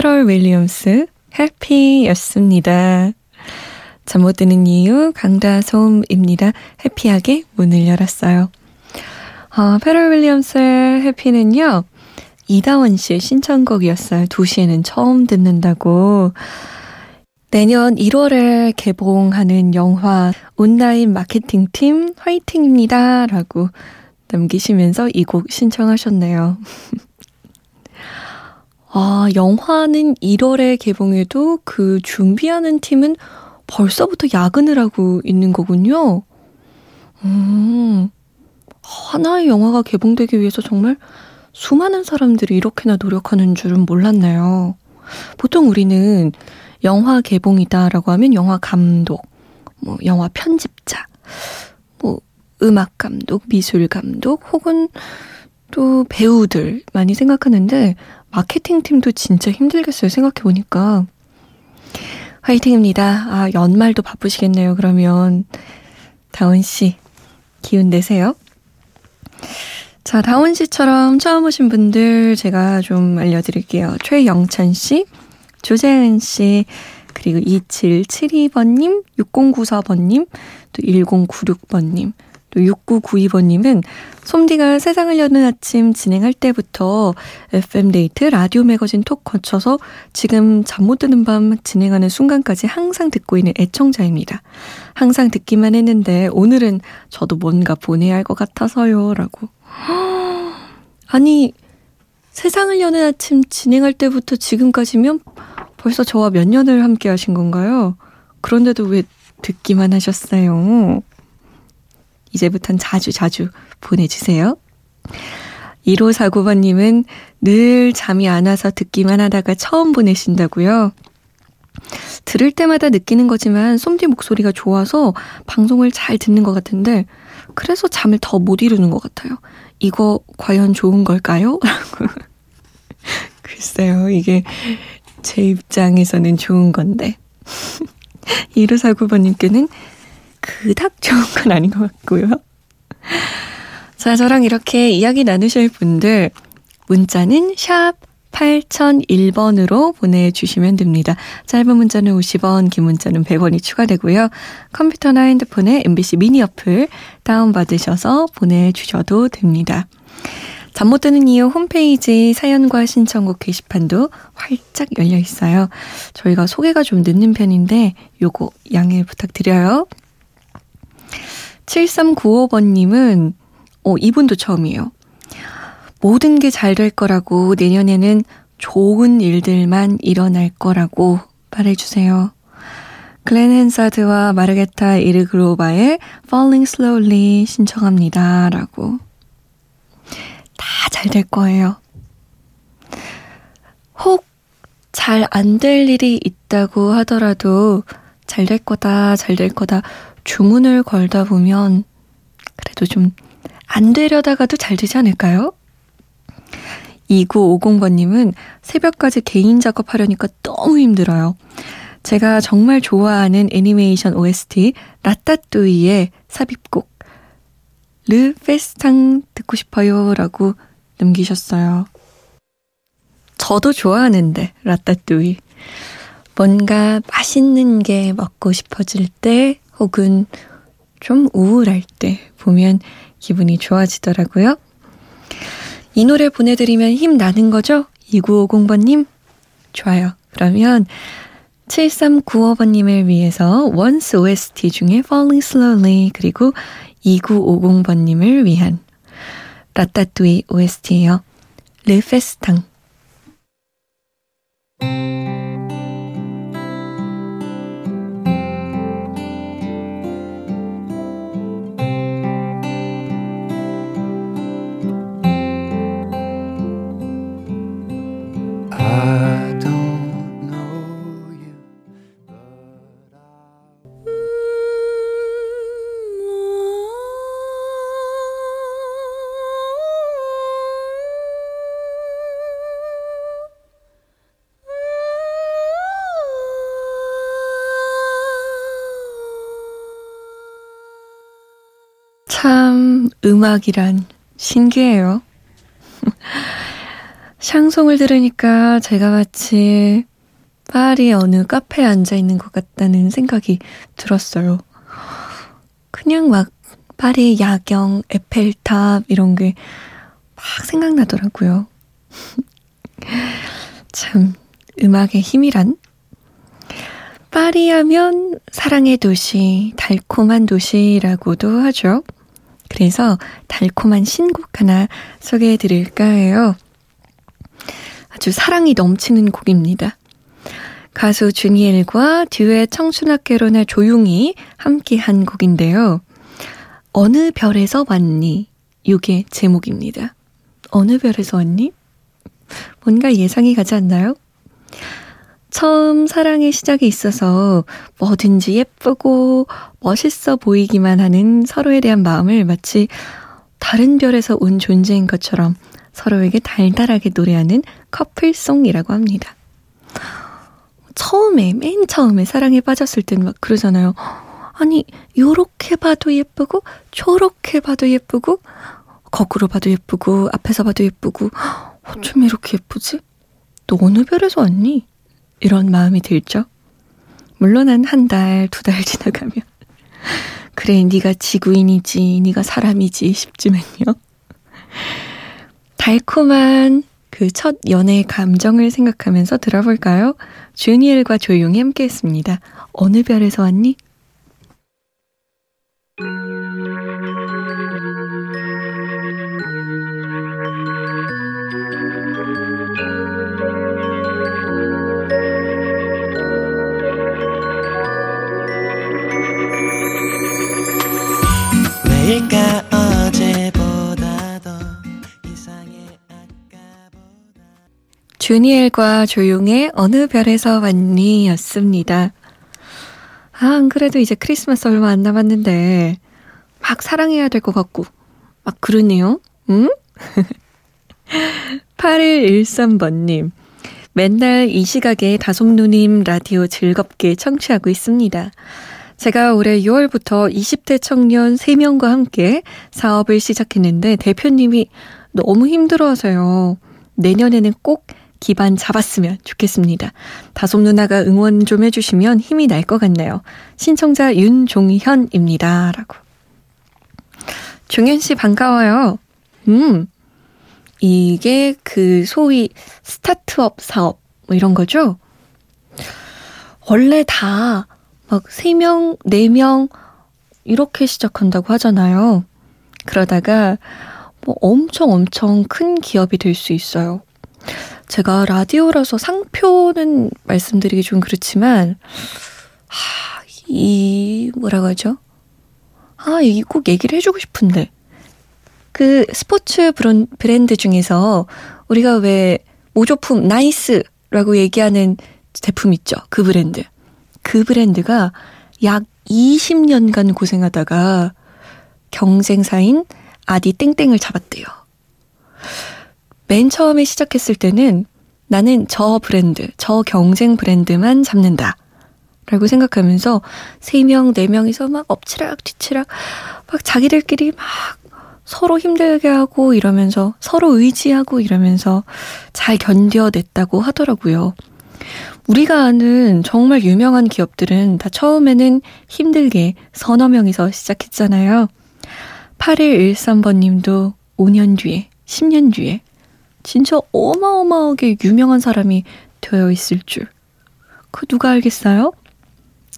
페럴 윌리엄스 해피였습니다. 잠 못 드는 이유 강다솜입니다. 해피하게 문을 열었어요. 어, 페럴 윌리엄스의 해피는요. 이다원 씨의 신청곡이었어요. 2시에는 처음 듣는다고. 내년 1월에 개봉하는 영화 온라인 마케팅팀 화이팅입니다. 라고 남기시면서 이 곡 신청하셨네요. 아, 영화는 1월에 개봉해도 그 준비하는 팀은 벌써부터 야근을 하고 있는 거군요. 음, 하나의 영화가 개봉되기 위해서 정말 수많은 사람들이 이렇게나 노력하는 줄은 몰랐네요. 보통 우리는 영화 개봉이다라고 하면 영화 감독, 뭐 영화 편집자, 뭐 음악 감독, 미술 감독 혹은 또 배우들 많이 생각하는데 마케팅 팀도 진짜 힘들겠어요. 생각해 보니까. 화이팅입니다. 아, 연말도 바쁘시겠네요. 그러면. 다운 씨, 기운 내세요. 자, 다운 씨처럼 처음 오신 분들 제가 좀 알려드릴게요. 최영찬 씨, 조재은 씨, 그리고 2772번님, 6094번님, 또 1096번님, 또 6992번님은 솜디가 세상을 여는 아침 진행할 때부터 FM데이트 라디오 매거진 톡 거쳐서 지금 잠 못 드는 밤 진행하는 순간까지 항상 듣고 있는 애청자입니다. 항상 듣기만 했는데 오늘은 저도 뭔가 보내야 할 것 같아서요. 라고. 아니, 세상을 여는 아침 진행할 때부터 지금까지면 벌써 저와 몇 년을 함께 하신 건가요? 그런데도 왜 듣기만 하셨어요? 이제부턴 자주 자주 보내주세요. 1549번님은 늘 잠이 안 와서 듣기만 하다가 처음 보내신다고요. 들을 때마다 느끼는 거지만 솜디 목소리가 좋아서 방송을 잘 듣는 것 같은데 그래서 잠을 더 못 이루는 것 같아요. 이거 과연 좋은 걸까요? 글쎄요, 이게 제 입장에서는 좋은 건데. 1549번님께는 그닥 좋은 건 아닌 것 같고요. 자, 저랑 이렇게 이야기 나누실 분들, 문자는 샵 8001번으로 보내주시면 됩니다. 짧은 문자는 50원, 긴 문자는 100원이 추가되고요. 컴퓨터나 핸드폰에 MBC 미니 어플 다운받으셔서 보내주셔도 됩니다. 잠 못 드는 이유 홈페이지 사연과 신청곡 게시판도 활짝 열려 있어요. 저희가 소개가 좀 늦는 편인데 요거 양해 부탁드려요. 7395번님은, 어, 이분도 처음이에요. 모든 게 잘 될 거라고 내년에는 좋은 일들만 일어날 거라고 말해주세요. 글렌 헨사드와 마르게타 이르그로바의 Falling Slowly 신청합니다. 라고. 다 잘 될 거예요. 혹 잘 안 될 일이 있다고 하더라도 잘 될 거다, 잘 될 거다. 주문을 걸다 보면 그래도 좀 안 되려다가도 잘 되지 않을까요? 2950번님은 새벽까지 개인 작업하려니까 너무 힘들어요. 제가 정말 좋아하는 애니메이션 OST 라따뚜이의 삽입곡 르 페스탕 듣고 싶어요 라고 남기셨어요. 저도 좋아하는데 라따뚜이 뭔가 맛있는 게 먹고 싶어질 때 혹은 좀 우울할 때 보면 기분이 좋아지더라고요. 이 노래 보내드리면 힘 나는 거죠? 2950번님? 좋아요. 그러면 7395번님을 위해서 원스 OST 중에 Falling Slowly 그리고 2950번님을 위한 라따뚜이 OST예요. 르페스탕 참 음악이란 신기해요. 샹송을 들으니까 제가 마치 파리 어느 카페에 앉아 있는 것 같다는 생각이 들었어요. 그냥 막 파리 야경, 에펠탑 이런 게 막 생각나더라고요. 참 음악의 힘이란 파리 하면 사랑의 도시, 달콤한 도시라고도 하죠. 그래서 달콤한 신곡 하나 소개해 드릴까 해요. 아주 사랑이 넘치는 곡입니다. 가수 주니엘과 듀엣 청춘학개론의 조용히 함께한 곡인데요. 어느 별에서 왔니? 이게 제목입니다. 어느 별에서 왔니? 뭔가 예상이 가지 않나요? 처음 사랑의 시작이 있어서 뭐든지 예쁘고 멋있어 보이기만 하는 서로에 대한 마음을 마치 다른 별에서 온 존재인 것처럼 서로에게 달달하게 노래하는 커플송이라고 합니다. 처음에, 맨 처음에 사랑에 빠졌을 때는 막 그러잖아요. 아니, 요렇게 봐도 예쁘고, 저렇게 봐도 예쁘고, 거꾸로 봐도 예쁘고, 앞에서 봐도 예쁘고, 어쩜 이렇게 예쁘지? 너 어느 별에서 왔니? 이런 마음이 들죠. 물론 한 한 달, 두 달 지나가면 그래, 네가 지구인이지, 네가 사람이지 싶지만요. 달콤한 그 첫 연애의 감정을 생각하면서 들어볼까요? 주니엘과 조용히 함께 했습니다. 어느 별에서 왔니? 왜일까 어제보다 더 이상해 아까보다 주니엘과 조용의 어느 별에서 왔니 였습니다. 아, 안 그래도 이제 크리스마스 얼마 안 남았는데 막 사랑해야 될 것 같고 막 그러네요. 응? 8113번님. 맨날 이 시각에 다솜누님 라디오 즐겁게 청취하고 있습니다. 제가 올해 6월부터 20대 청년 3명과 함께 사업을 시작했는데 대표님이 너무 힘들어하세요. 내년에는 꼭 기반 잡았으면 좋겠습니다. 다솜 누나가 응원 좀 해주시면 힘이 날 것 같네요. 신청자 윤종현입니다. 라고. 종현 씨 반가워요. 음. 이게 그 소위 스타트업 사업 뭐 이런 거죠? 원래 다 막 3명, 4명 이렇게 시작한다고 하잖아요. 그러다가 뭐 엄청 엄청 큰 기업이 될 수 있어요. 제가 라디오라서 상표는 말씀드리기 좀 그렇지만, 하, 이, 뭐라고 하죠? 아, 이 꼭 얘기를 해주고 싶은데. 그 스포츠 브랜드 중에서 우리가 왜 모조품 나이스라고 얘기하는 제품 있죠? 그 브랜드. 그 브랜드가 약 20년간 고생하다가 경쟁사인 아디 땡땡을 잡았대요. 맨 처음에 시작했을 때는 나는 저 브랜드, 저 경쟁 브랜드만 잡는다. 라고 생각하면서 3명, 4명이서 막 엎치락 뒤치락 막 자기들끼리 막 서로 힘들게 하고 이러면서 서로 의지하고 이러면서 잘 견뎌냈다고 하더라고요. 우리가 아는 정말 유명한 기업들은 다 처음에는 힘들게 서너 명이서 시작했잖아요. 8113번 님도 5년 뒤에, 10년 뒤에 진짜 어마어마하게 유명한 사람이 되어 있을 줄. 그 누가 알겠어요?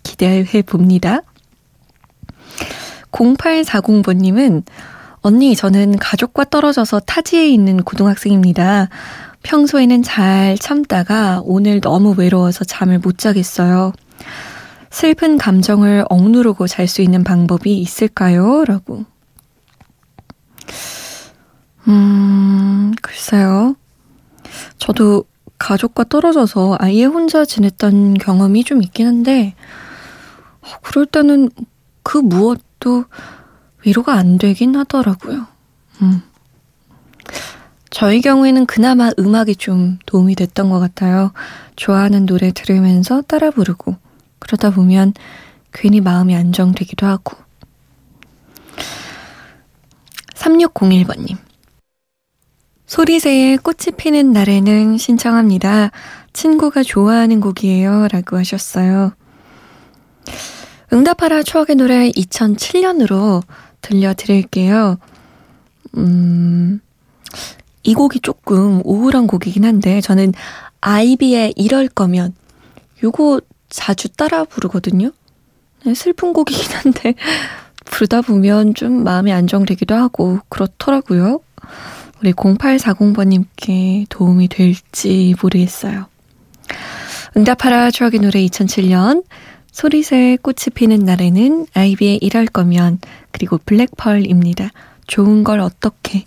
기대해 봅니다. 0840번 님은 언니, 저는 가족과 떨어져서 타지에 있는 고등학생입니다. 평소에는 잘 참다가 오늘 너무 외로워서 잠을 못 자겠어요. 슬픈 감정을 억누르고 잘 수 있는 방법이 있을까요? 라고. 음, 글쎄요. 저도 가족과 떨어져서 아예 혼자 지냈던 경험이 좀 있긴 한데, 어, 그럴 때는 그 무엇도 위로가 안 되긴 하더라고요. 음. 저희 경우에는 그나마 음악이 좀 도움이 됐던 것 같아요. 좋아하는 노래 들으면서 따라 부르고, 그러다 보면 괜히 마음이 안정되기도 하고. 3601번님. 소리새의 꽃이 피는 날에는 신청합니다. 친구가 좋아하는 곡이에요. 라고 하셨어요. 응답하라 추억의 노래 2007년으로 들려드릴게요. 음, 이 곡이 조금 우울한 곡이긴 한데, 저는 아이비의 이럴 거면, 요거 자주 따라 부르거든요? 네, 슬픈 곡이긴 한데, 부르다 보면 좀 마음이 안정되기도 하고, 그렇더라고요. 우리 0840번님께 도움이 될지 모르겠어요. 응답하라 추억의 노래 2007년, 소리새 꽃이 피는 날에는 아이비의 일할 거면 그리고 블랙펄입니다. 좋은 걸 어떻게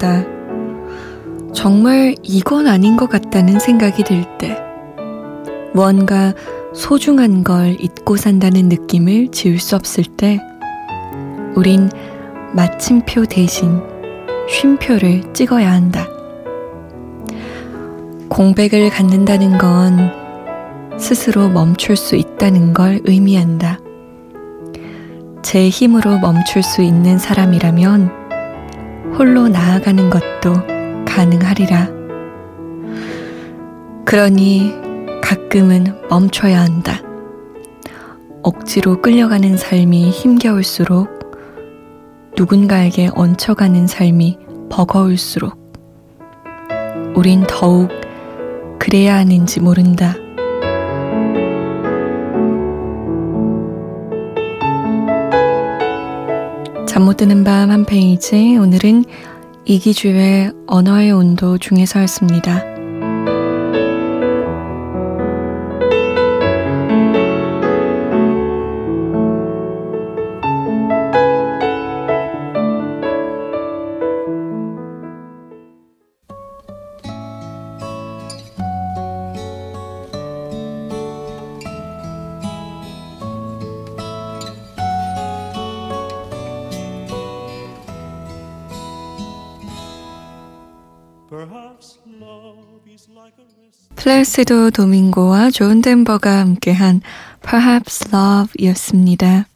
게 필요하다. 정말 이건 아닌 것 같다는 생각이 들 때, 무언가 소중한 걸 잊고 산다는 느낌을 지울 수 없을 때, 우린 마침표 대신 쉼표를 찍어야 한다. 공백을 갖는다는 건 스스로 멈출 수 있다는 걸 의미한다. 제 힘으로 멈출 수 있는 사람이라면 홀로 나아가는 것도 가능하리라. 그러니 가끔은 멈춰야 한다. 억지로 끌려가는 삶이 힘겨울수록 누군가에게 얹혀가는 삶이 버거울수록 우린 더욱 그래야 하는지 모른다. 잠 못 드는 밤 한 페이지 오늘은 이기주의 언어의 온도 중에서였습니다. 플라시도 도밍고와 존 덴버가 함께한 Perhaps Love이었습니다.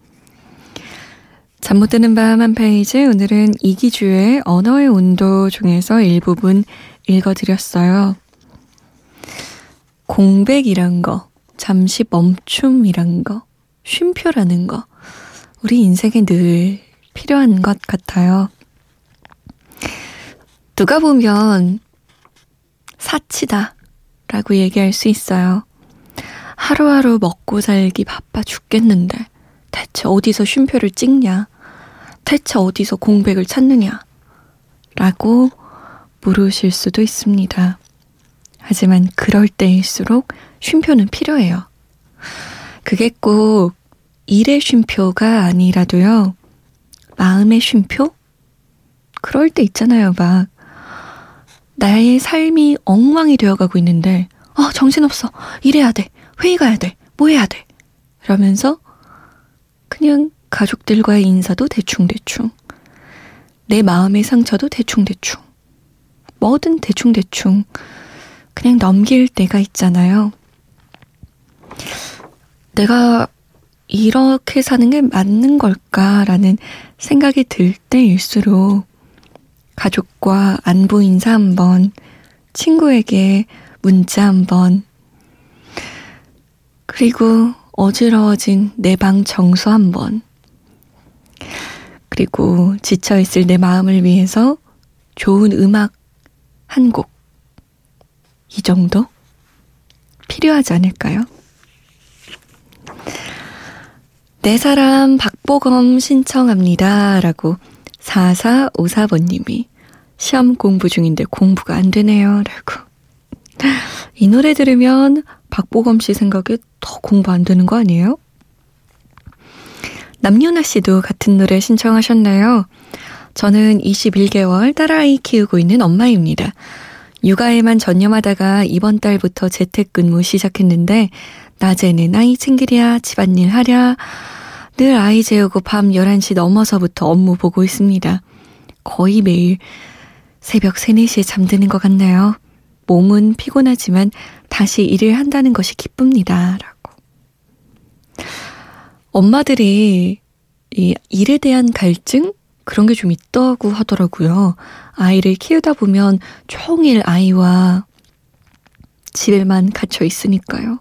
잠 못 드는 밤 한 페이지 오늘은 이기주의 언어의 온도 중에서 일부분 읽어드렸어요. 공백이란 거, 잠시 멈춤이란 거, 쉼표라는 거, 우리 인생에 늘 필요한 것 같아요. 누가 보면 사치다 라고 얘기할 수 있어요. 하루하루 먹고 살기 바빠 죽겠는데 대체 어디서 쉼표를 찍냐? 대체 어디서 공백을 찾느냐? 라고 물으실 수도 있습니다. 하지만 그럴 때일수록 쉼표는 필요해요. 그게 꼭 일의 쉼표가 아니라도요, 마음의 쉼표? 그럴 때 있잖아요, 막. 나의 삶이 엉망이 되어가고 있는데, 어, 정신없어. 일해야 돼. 회의 가야 돼. 뭐 해야 돼. 이러면서 그냥 가족들과의 인사도 대충대충. 내 마음의 상처도 대충대충. 뭐든 대충대충. 그냥 넘길 때가 있잖아요. 내가 이렇게 사는 게 맞는 걸까라는 생각이 들 때일수록 가족과 안부 인사 한 번, 친구에게 문자 한 번, 그리고 어지러워진 내방 청소 한 번, 그리고 지쳐있을 내 마음을 위해서 좋은 음악 한 곡, 이 정도 필요하지 않을까요? 내 사람 박보검 신청합니다. 라고 4454번님이 시험 공부 중인데 공부가 안 되네요. 라고. 이 노래 들으면 박보검 씨 생각에 더 공부 안 되는 거 아니에요? 남윤아 씨도 같은 노래 신청하셨나요? 저는 21개월 딸아이 키우고 있는 엄마입니다. 육아에만 전념하다가 이번 달부터 재택근무 시작했는데 낮에는 아이 챙기랴 집안일 하랴 늘 아이 재우고 밤 11시 넘어서부터 업무 보고 있습니다. 거의 매일 새벽 3, 4시에 잠드는 것 같나요? 몸은 피곤하지만 다시 일을 한다는 것이 기쁩니다. 라고. 엄마들이 이 일에 대한 갈증? 그런 게 좀 있다고 하더라고요. 아이를 키우다 보면 종일 아이와 집에만 갇혀 있으니까요.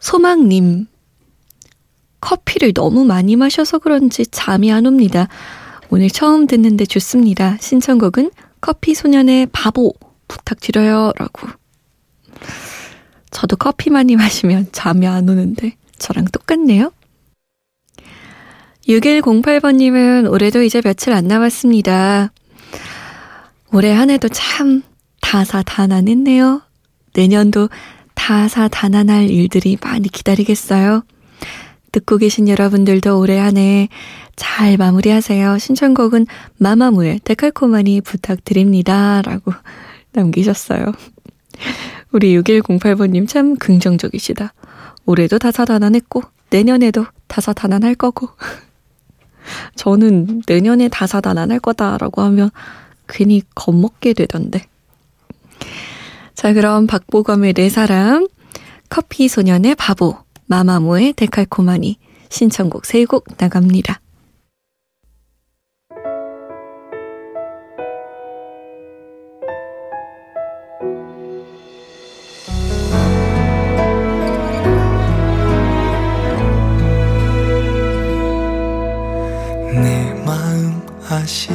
소망님, 커피를 너무 많이 마셔서 그런지 잠이 안 옵니다. 오늘 처음 듣는데 좋습니다. 신청곡은 커피 소년의 바보 부탁드려요. 라고. 저도 커피 많이 마시면 잠이 안 오는데 저랑 똑같네요. 6108번님은 올해도 이제 며칠 안 남았습니다. 올해 한 해도 참 다사다난했네요. 내년도 다사다난할 일들이 많이 기다리겠어요. 듣고 계신 여러분들도 올해 한 해 잘 마무리하세요. 신청곡은 마마무의 데칼코마니 부탁드립니다. 라고 남기셨어요. 우리 6108번님 참 긍정적이시다. 올해도 다사다난했고, 내년에도 다사다난할 거고. 저는 내년에 다사다난할 거다라고 하면 괜히 겁먹게 되던데. 자, 그럼 박보검의 네 사람, 커피 소년의 바보, 마마무의 데칼코마니 신청곡 세곡 나갑니다. 내 마음 아시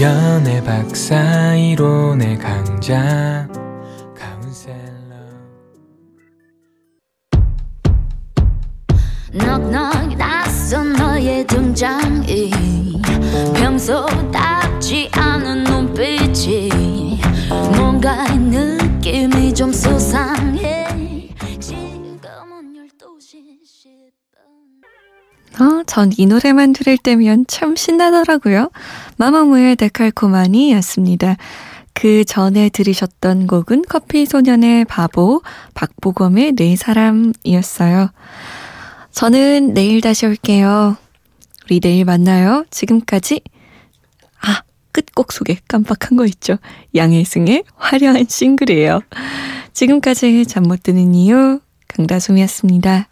연애 박사 이론의 강자 카운셀러. 넉넉 낯선 너의 등장이 평소답지 않은 눈빛이 뭔가 느낌이 좀 수상해. 지금은 12시 10분. 어, 전 이 노래만 들을 때면 참 신나더라고요. 마마무의 데칼코마니였습니다. 그 전에 들으셨던 곡은 커피 소년의 바보, 박보검의 네 사람이었어요. 저는 내일 다시 올게요. 우리 내일 만나요. 지금까지, 아, 끝곡 소개 깜빡한 거 있죠. 양혜승의 화려한 싱글이에요. 지금까지 잠 못 드는 이유, 강다솜이었습니다.